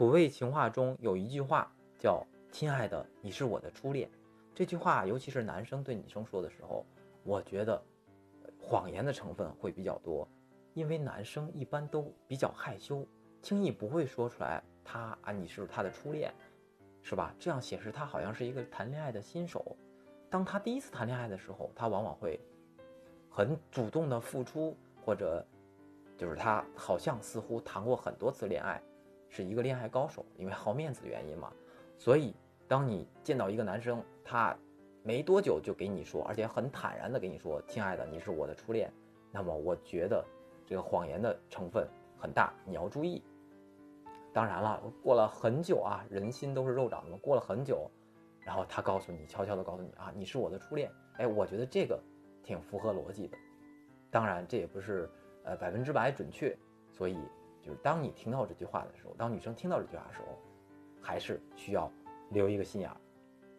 土味情话中有一句话叫“亲爱的，你是我的初恋”。这句话，尤其是男生对女生说的时候，我觉得谎言的成分会比较多，因为男生一般都比较害羞，轻易不会说出来他啊你是他的初恋，是吧？这样显示他好像是一个谈恋爱的新手。当他第一次谈恋爱的时候，他往往会很主动的付出，或者就是他好像似乎谈过很多次恋爱。是一个恋爱高手，因为好面子的原因嘛，所以当你见到一个男生，他没多久就给你说，而且很坦然的给你说：“亲爱的，你是我的初恋。”那么我觉得这个谎言的成分很大，你要注意。当然了，过了很久啊，人心都是肉长的，过了很久，然后他告诉你，悄悄的告诉你啊，你是我的初恋。哎，我觉得这个挺符合逻辑的。当然，这也不是呃百分之百准确，所以。就是当你听到这句话的时候，当女生听到这句话的时候，还是需要留一个心眼儿。